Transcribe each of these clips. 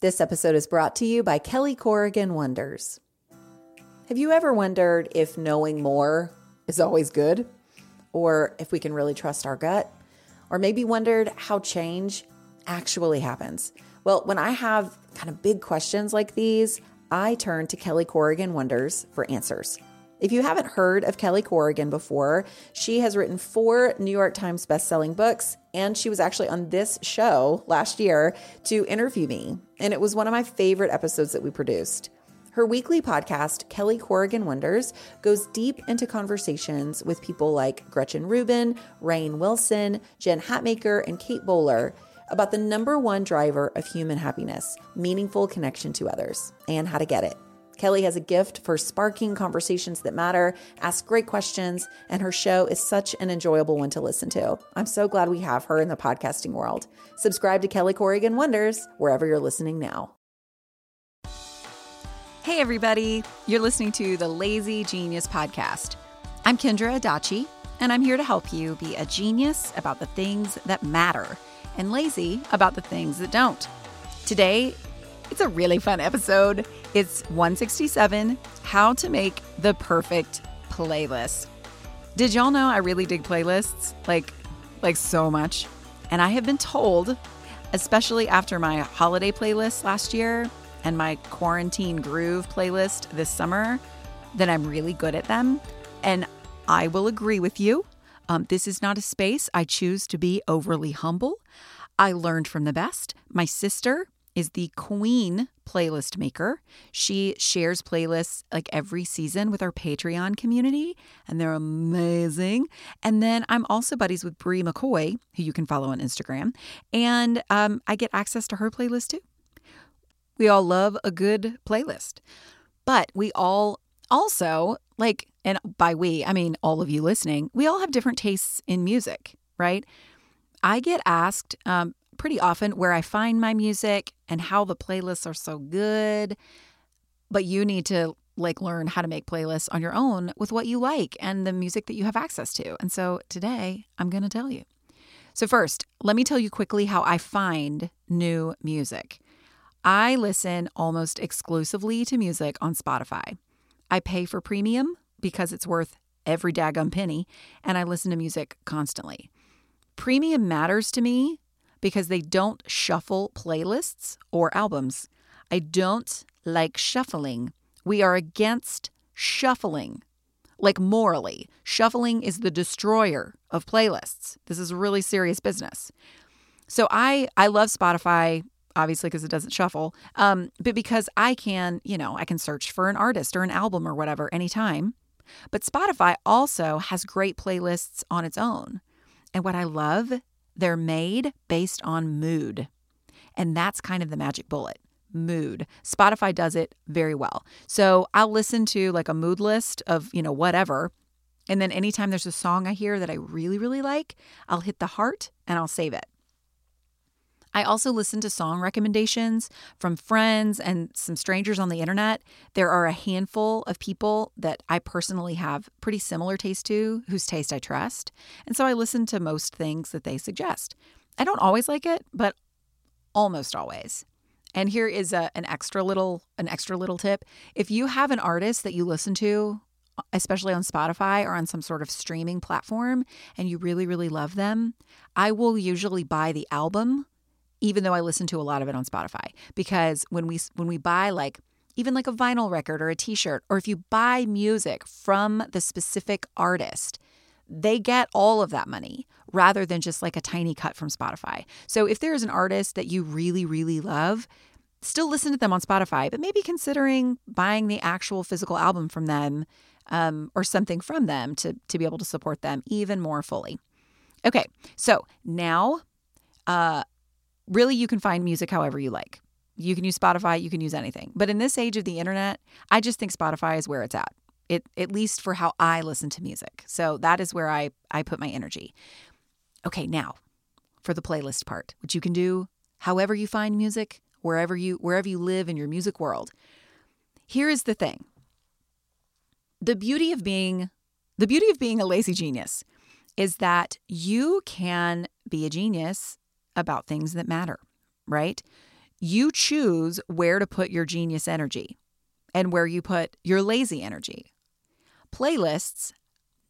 This episode is brought to you by Kelly Corrigan Wonders. Have you ever wondered if knowing more is always good? Or if we can really trust our gut? Or maybe wondered how change actually happens? Well, when I have kind of big questions like these, I turn to Kelly Corrigan Wonders for answers. If you haven't heard of Kelly Corrigan before, she has written four New York Times bestselling books, and she was actually on this show last year to interview me. And it was one of my favorite episodes that we produced. Her weekly podcast, Kelly Corrigan Wonders, goes deep into conversations with people like Gretchen Rubin, Rainn Wilson, Jen Hatmaker, and Kate Bowler about the number one driver of human happiness meaningful connection to others and how to get it. Kelly has a gift for sparking conversations that matter, asks great questions, and her show is such an enjoyable one to listen to. I'm so glad we have her in the podcasting world. Subscribe to Kelly Corrigan Wonders wherever you're listening now. Hey, everybody. You're listening to the Lazy Genius Podcast. I'm Kendra Adachi, and I'm here to help you be a genius about the things that matter and lazy about the things that don't. Today, it's a really fun episode. It's 167 How to Make the Perfect Playlist. Did y'all know I really dig playlists? Like, like so much. And I have been told, especially after my holiday playlist last year and my quarantine groove playlist this summer, that I'm really good at them. And I will agree with you. Um, this is not a space I choose to be overly humble. I learned from the best. My sister is the queen playlist maker. She shares playlists like every season with our Patreon community, and they're amazing. And then I'm also buddies with Bri McKoy, who you can follow on Instagram, and um, I get access to her playlist too. We all love a good playlist, but we all also like and by we, I mean all of you listening, we all have different tastes in music, right? I get asked um, pretty often where I find my music and how the playlists are so good, but you need to like learn how to make playlists on your own with what you like and the music that you have access to. And so today I'm going to tell you. So, first, let me tell you quickly how I find new music. I listen almost exclusively to music on Spotify. I pay for premium because it's worth every daggum penny, and I listen to music constantly. Premium matters to me because they don't shuffle playlists or albums. I don't like shuffling. We are against shuffling. Like morally, shuffling is the destroyer of playlists. This is really serious business. So I I love Spotify obviously because it doesn't shuffle. Um, but because I can, you know, I can search for an artist or an album or whatever anytime. But Spotify also has great playlists on its own. And what I love, they're made based on mood. And that's kind of the magic bullet mood. Spotify does it very well. So I'll listen to like a mood list of, you know, whatever. And then anytime there's a song I hear that I really, really like, I'll hit the heart and I'll save it. I also listen to song recommendations from friends and some strangers on the internet. There are a handful of people that I personally have pretty similar taste to, whose taste I trust. And so I listen to most things that they suggest. I don't always like it, but almost always. And here is a, an extra little an extra little tip. If you have an artist that you listen to, especially on Spotify or on some sort of streaming platform and you really really love them, I will usually buy the album even though I listen to a lot of it on Spotify because when we when we buy like even like a vinyl record or a t-shirt or if you buy music from the specific artist they get all of that money rather than just like a tiny cut from Spotify. So if there is an artist that you really really love, still listen to them on Spotify, but maybe considering buying the actual physical album from them um, or something from them to to be able to support them even more fully. Okay, so now uh, really you can find music however you like. You can use Spotify, you can use anything. But in this age of the internet, I just think Spotify is where it's at. It, at least for how I listen to music. So that is where I, I put my energy. Okay, now for the playlist part, which you can do however you find music, wherever you wherever you live in your music world. Here is the thing. The beauty of being the beauty of being a lazy genius is that you can be a genius about things that matter, right? You choose where to put your genius energy and where you put your lazy energy. Playlists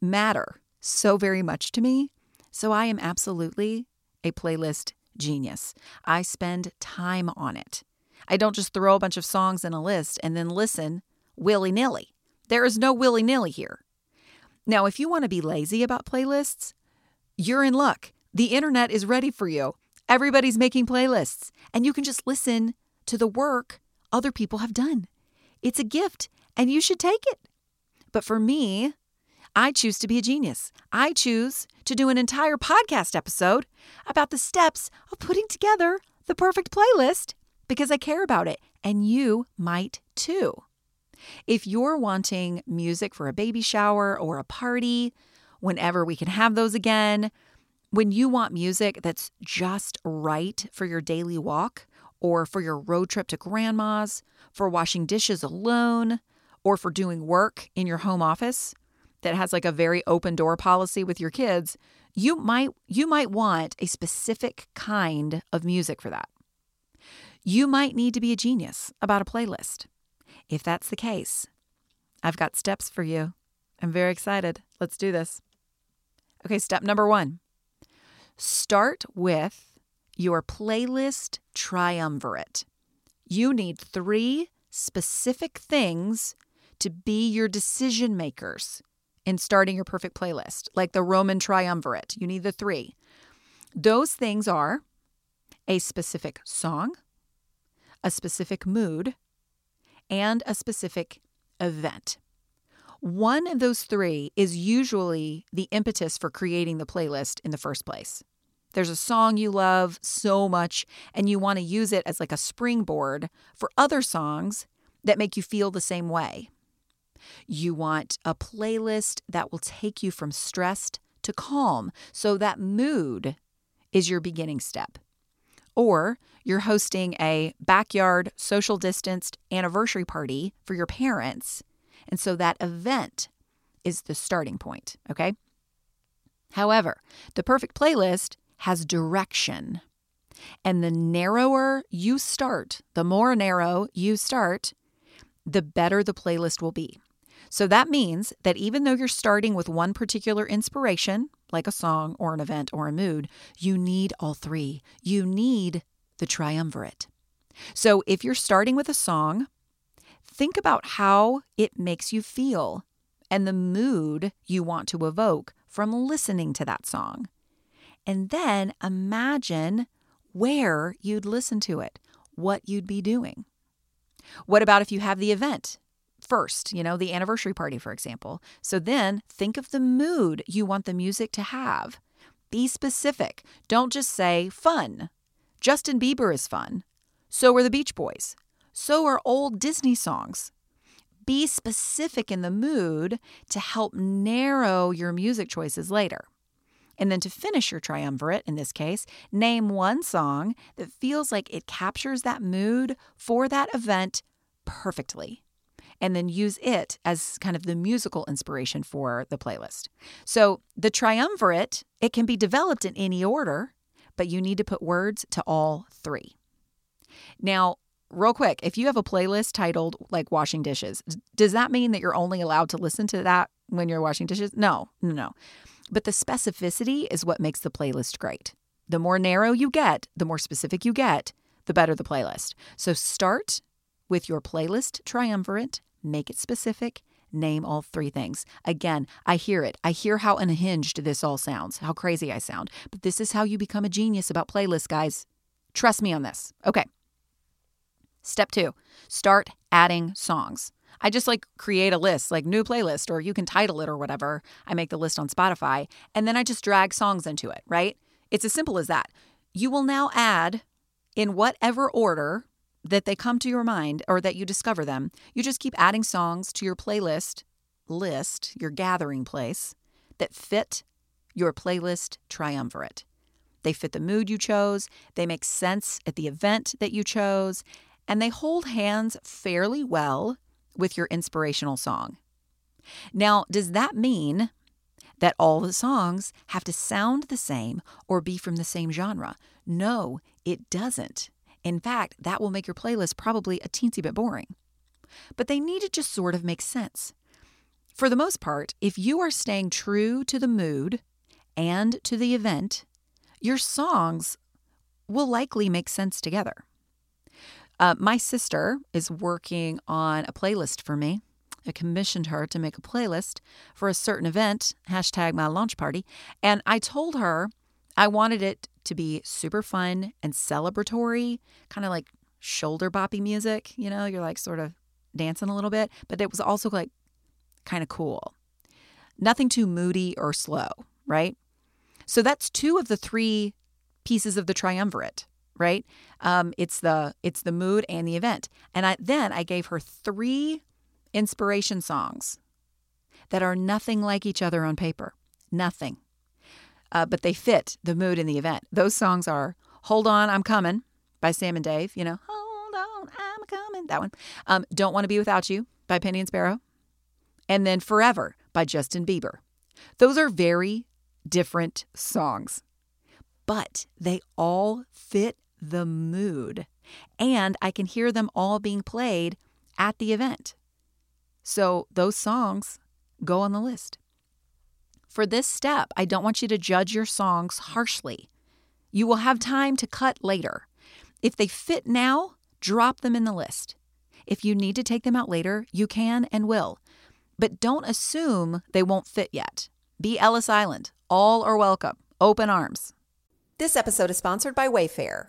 matter so very much to me, so I am absolutely a playlist genius. I spend time on it. I don't just throw a bunch of songs in a list and then listen willy nilly. There is no willy nilly here. Now, if you want to be lazy about playlists, you're in luck. The internet is ready for you. Everybody's making playlists, and you can just listen to the work other people have done. It's a gift, and you should take it. But for me, I choose to be a genius. I choose to do an entire podcast episode about the steps of putting together the perfect playlist because I care about it, and you might too. If you're wanting music for a baby shower or a party, whenever we can have those again, when you want music that's just right for your daily walk or for your road trip to grandma's, for washing dishes alone, or for doing work in your home office that has like a very open door policy with your kids, you might you might want a specific kind of music for that. You might need to be a genius about a playlist. If that's the case, I've got steps for you. I'm very excited. Let's do this. Okay, step number one start with your playlist triumvirate. You need three specific things to be your decision makers in starting your perfect playlist, like the Roman triumvirate. You need the three. Those things are a specific song, a specific mood, and a specific event. One of those three is usually the impetus for creating the playlist in the first place. There's a song you love so much, and you want to use it as like a springboard for other songs that make you feel the same way. You want a playlist that will take you from stressed to calm. So that mood is your beginning step. Or you're hosting a backyard social distanced anniversary party for your parents. And so that event is the starting point, okay? However, the perfect playlist has direction. And the narrower you start, the more narrow you start, the better the playlist will be. So that means that even though you're starting with one particular inspiration, like a song or an event or a mood, you need all three. You need the triumvirate. So if you're starting with a song, think about how it makes you feel and the mood you want to evoke from listening to that song. And then imagine where you'd listen to it, what you'd be doing. What about if you have the event first, you know, the anniversary party, for example? So then think of the mood you want the music to have. Be specific. Don't just say fun. Justin Bieber is fun. So are the Beach Boys. So are old Disney songs. Be specific in the mood to help narrow your music choices later. And then to finish your triumvirate, in this case, name one song that feels like it captures that mood for that event perfectly. And then use it as kind of the musical inspiration for the playlist. So the triumvirate, it can be developed in any order, but you need to put words to all three. Now, real quick, if you have a playlist titled like washing dishes, does that mean that you're only allowed to listen to that when you're washing dishes? No, no, no. But the specificity is what makes the playlist great. The more narrow you get, the more specific you get, the better the playlist. So start with your playlist triumvirate, make it specific, name all three things. Again, I hear it. I hear how unhinged this all sounds, how crazy I sound. But this is how you become a genius about playlists, guys. Trust me on this. Okay. Step two start adding songs. I just like create a list, like new playlist, or you can title it or whatever. I make the list on Spotify, and then I just drag songs into it, right? It's as simple as that. You will now add in whatever order that they come to your mind or that you discover them, you just keep adding songs to your playlist list, your gathering place, that fit your playlist triumvirate. They fit the mood you chose, they make sense at the event that you chose, and they hold hands fairly well with your inspirational song. Now, does that mean that all the songs have to sound the same or be from the same genre? No, it doesn't. In fact, that will make your playlist probably a teensy bit boring. But they need to just sort of make sense. For the most part, if you are staying true to the mood and to the event, your songs will likely make sense together. Uh, my sister is working on a playlist for me. I commissioned her to make a playlist for a certain event, hashtag my launch party. And I told her I wanted it to be super fun and celebratory, kind of like shoulder boppy music. You know, you're like sort of dancing a little bit, but it was also like kind of cool. Nothing too moody or slow, right? So that's two of the three pieces of the triumvirate right? Um, it's the it's the mood and the event. And I then I gave her three inspiration songs that are nothing like each other on paper, nothing, uh, but they fit the mood and the event. Those songs are "Hold On, I'm Coming" by Sam and Dave. You know, "Hold On, I'm Coming," that one. Um, "Don't Want to Be Without You" by Penny and Sparrow, and then "Forever" by Justin Bieber. Those are very different songs but they all fit the mood. And I can hear them all being played at the event. So those songs go on the list. For this step, I don't want you to judge your songs harshly. You will have time to cut later. If they fit now, drop them in the list. If you need to take them out later, you can and will. But don't assume they won't fit yet. Be Ellis Island. All are welcome. Open arms. This episode is sponsored by Wayfair.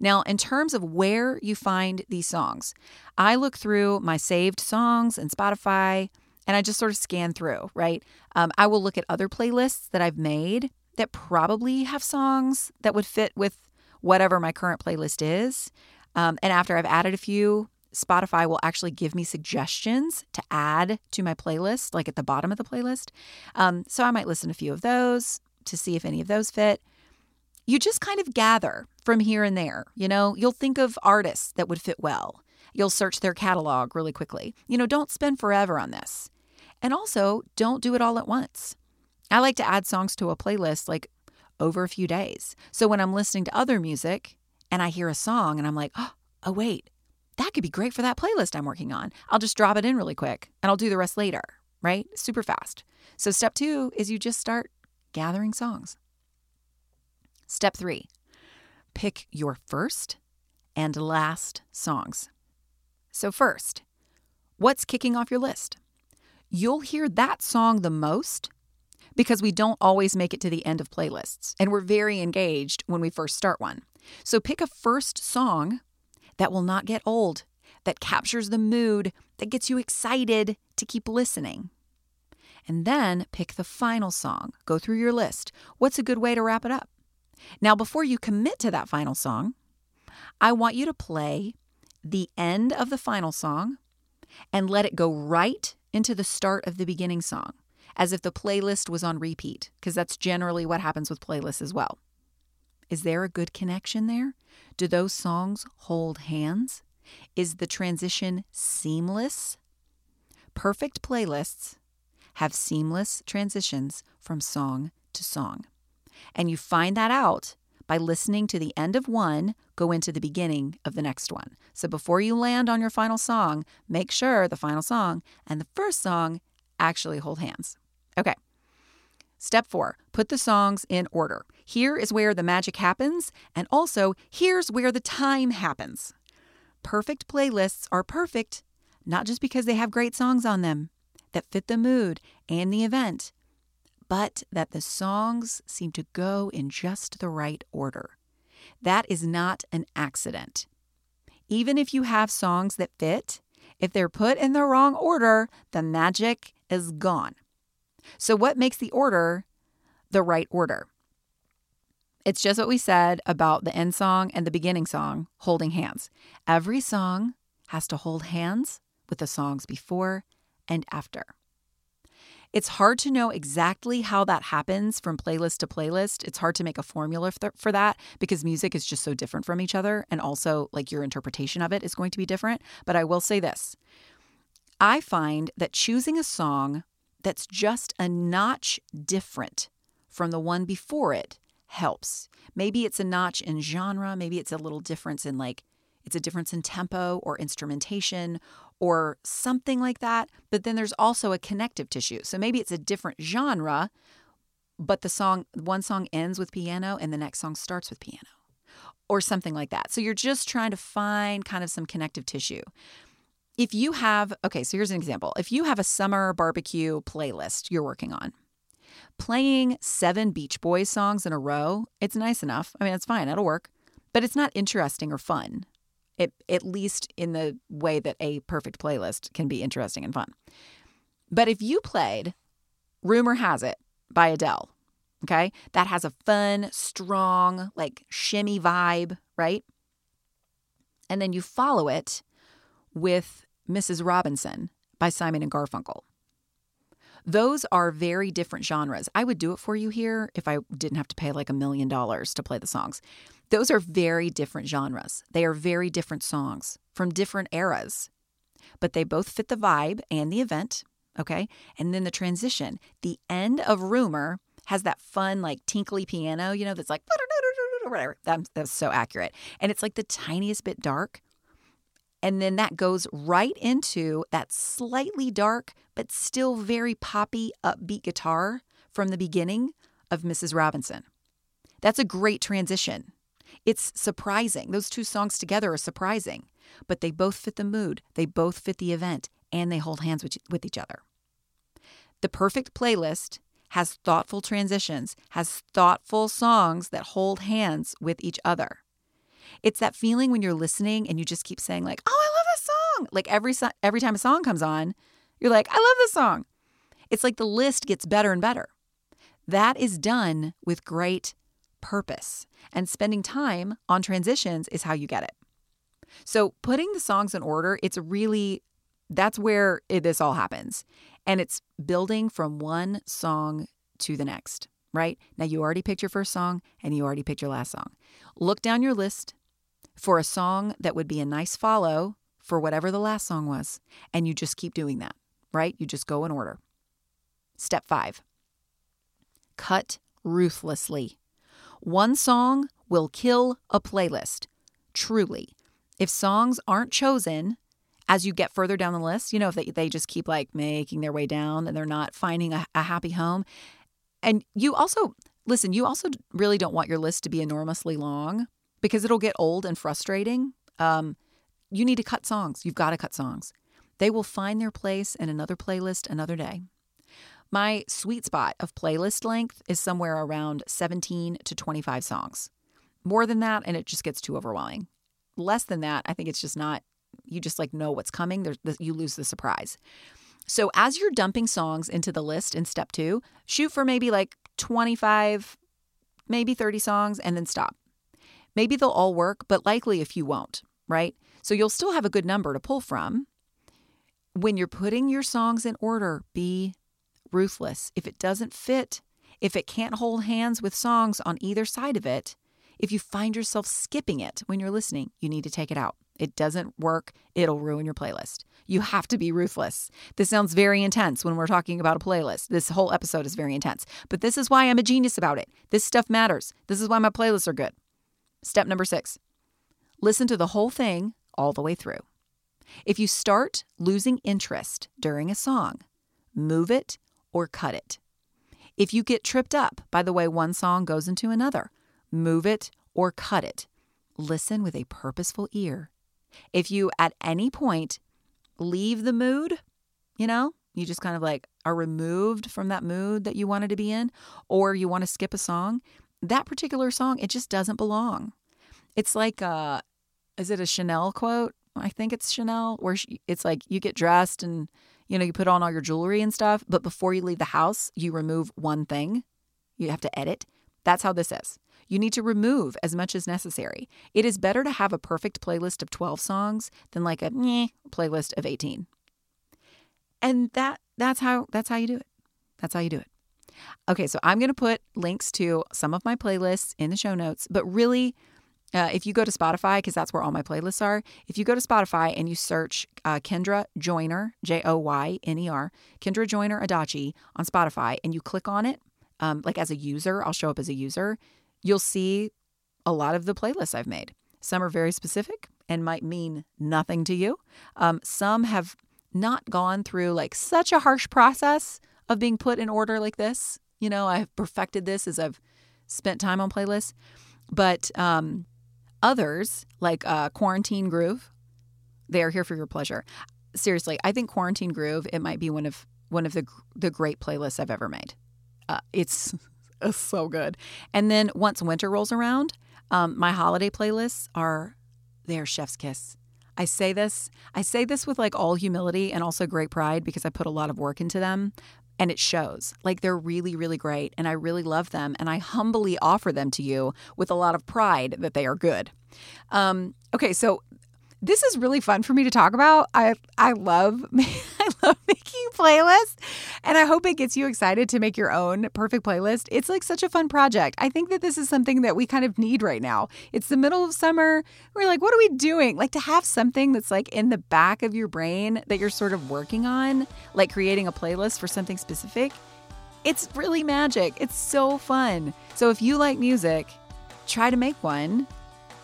Now, in terms of where you find these songs, I look through my saved songs and Spotify and I just sort of scan through, right? Um, I will look at other playlists that I've made that probably have songs that would fit with whatever my current playlist is. Um, and after I've added a few, Spotify will actually give me suggestions to add to my playlist, like at the bottom of the playlist. Um, so I might listen to a few of those to see if any of those fit you just kind of gather from here and there. You know, you'll think of artists that would fit well. You'll search their catalog really quickly. You know, don't spend forever on this. And also, don't do it all at once. I like to add songs to a playlist like over a few days. So when I'm listening to other music and I hear a song and I'm like, oh, oh wait, that could be great for that playlist I'm working on. I'll just drop it in really quick and I'll do the rest later, right? Super fast. So step two is you just start gathering songs. Step three pick your first and last songs. So, first, what's kicking off your list? You'll hear that song the most because we don't always make it to the end of playlists and we're very engaged when we first start one. So, pick a first song that will not get old, that captures the mood, that gets you excited to keep listening. And then pick the final song. Go through your list. What's a good way to wrap it up? Now, before you commit to that final song, I want you to play the end of the final song and let it go right into the start of the beginning song, as if the playlist was on repeat, because that's generally what happens with playlists as well. Is there a good connection there? Do those songs hold hands? Is the transition seamless? Perfect playlists have seamless transitions from song to song. And you find that out by listening to the end of one go into the beginning of the next one. So before you land on your final song, make sure the final song and the first song actually hold hands. Okay. Step four, put the songs in order. Here is where the magic happens, and also here's where the time happens. Perfect playlists are perfect, not just because they have great songs on them that fit the mood and the event, but that the songs seem to go in just the right order. That is not an accident. Even if you have songs that fit, if they're put in the wrong order, the magic is gone. So, what makes the order the right order? It's just what we said about the end song and the beginning song, holding hands. Every song has to hold hands with the songs before and after. It's hard to know exactly how that happens from playlist to playlist. It's hard to make a formula for that because music is just so different from each other. And also, like your interpretation of it is going to be different. But I will say this I find that choosing a song that's just a notch different from the one before it helps. Maybe it's a notch in genre, maybe it's a little difference in like it's a difference in tempo or instrumentation or something like that. But then there's also a connective tissue. So maybe it's a different genre, but the song, one song ends with piano and the next song starts with piano or something like that. So you're just trying to find kind of some connective tissue if you have, okay, so here's an example. If you have a summer barbecue playlist you're working on, playing seven Beach Boys songs in a row, it's nice enough. I mean, it's fine, it'll work, but it's not interesting or fun. It, at least in the way that a perfect playlist can be interesting and fun. But if you played Rumor Has It by Adele, okay, that has a fun, strong, like shimmy vibe, right? And then you follow it with Mrs. Robinson by Simon and Garfunkel. Those are very different genres. I would do it for you here if I didn't have to pay like a million dollars to play the songs. Those are very different genres. They are very different songs from different eras, but they both fit the vibe and the event. Okay. And then the transition. The end of Rumor has that fun, like tinkly piano, you know, that's like whatever. that's so accurate. And it's like the tiniest bit dark, and then that goes right into that slightly dark, but still very poppy, upbeat guitar from the beginning of Mrs. Robinson. That's a great transition. It's surprising. Those two songs together are surprising, but they both fit the mood, they both fit the event, and they hold hands with each other. The perfect playlist has thoughtful transitions, has thoughtful songs that hold hands with each other. It's that feeling when you're listening and you just keep saying like, "Oh, I love this song." Like every every time a song comes on, you're like, "I love this song." It's like the list gets better and better. That is done with great purpose. And spending time on transitions is how you get it. So, putting the songs in order, it's really that's where it, this all happens. And it's building from one song to the next, right? Now, you already picked your first song and you already picked your last song. Look down your list for a song that would be a nice follow for whatever the last song was. And you just keep doing that, right? You just go in order. Step five cut ruthlessly. One song will kill a playlist, truly. If songs aren't chosen as you get further down the list, you know, if they, they just keep like making their way down and they're not finding a, a happy home. And you also, listen, you also really don't want your list to be enormously long because it'll get old and frustrating. Um, you need to cut songs. You've got to cut songs. They will find their place in another playlist another day. My sweet spot of playlist length is somewhere around 17 to 25 songs. More than that, and it just gets too overwhelming. Less than that, I think it's just not, you just like know what's coming. There's, you lose the surprise. So as you're dumping songs into the list in step two, shoot for maybe like 25, maybe 30 songs, and then stop. Maybe they'll all work, but likely a few won't, right? So you'll still have a good number to pull from. When you're putting your songs in order, be ruthless. If it doesn't fit, if it can't hold hands with songs on either side of it, if you find yourself skipping it when you're listening, you need to take it out. It doesn't work, it'll ruin your playlist. You have to be ruthless. This sounds very intense when we're talking about a playlist. This whole episode is very intense, but this is why I'm a genius about it. This stuff matters. This is why my playlists are good. Step number six listen to the whole thing all the way through. If you start losing interest during a song, move it or cut it. If you get tripped up by the way one song goes into another, move it or cut it. Listen with a purposeful ear. If you at any point leave the mood, you know, you just kind of like are removed from that mood that you wanted to be in, or you want to skip a song, that particular song, it just doesn't belong. It's like, uh, is it a Chanel quote? I think it's Chanel, where she, it's like you get dressed and you know you put on all your jewelry and stuff, but before you leave the house, you remove one thing. You have to edit. That's how this is. You need to remove as much as necessary. It is better to have a perfect playlist of 12 songs than like a meh playlist of 18. And that that's how that's how you do it. That's how you do it. Okay, so I'm going to put links to some of my playlists in the show notes, but really uh, if you go to Spotify, because that's where all my playlists are, if you go to Spotify and you search uh, Kendra Joyner, J O Y N E R, Kendra Joyner Adachi on Spotify, and you click on it, um, like as a user, I'll show up as a user, you'll see a lot of the playlists I've made. Some are very specific and might mean nothing to you. Um, some have not gone through like such a harsh process of being put in order like this. You know, I've perfected this as I've spent time on playlists. But um, others, like uh, Quarantine Groove, they are here for your pleasure. Seriously, I think Quarantine Groove it might be one of one of the the great playlists I've ever made. Uh, it's, it's so good. And then once winter rolls around, um, my holiday playlists are they're chef's kiss. I say this, I say this with like all humility and also great pride because I put a lot of work into them and it shows. Like they're really, really great and I really love them and I humbly offer them to you with a lot of pride that they are good. Um, okay, so this is really fun for me to talk about. I I love I love making playlists and I hope it gets you excited to make your own perfect playlist. It's like such a fun project. I think that this is something that we kind of need right now. It's the middle of summer. We're like, what are we doing? Like to have something that's like in the back of your brain that you're sort of working on, like creating a playlist for something specific. It's really magic. It's so fun. So if you like music, try to make one.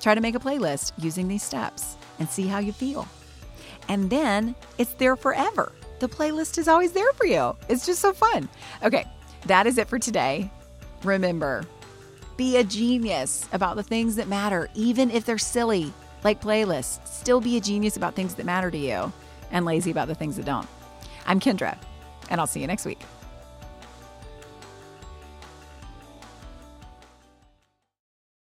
Try to make a playlist using these steps and see how you feel. And then it's there forever. The playlist is always there for you. It's just so fun. Okay, that is it for today. Remember, be a genius about the things that matter, even if they're silly, like playlists. Still be a genius about things that matter to you and lazy about the things that don't. I'm Kendra, and I'll see you next week.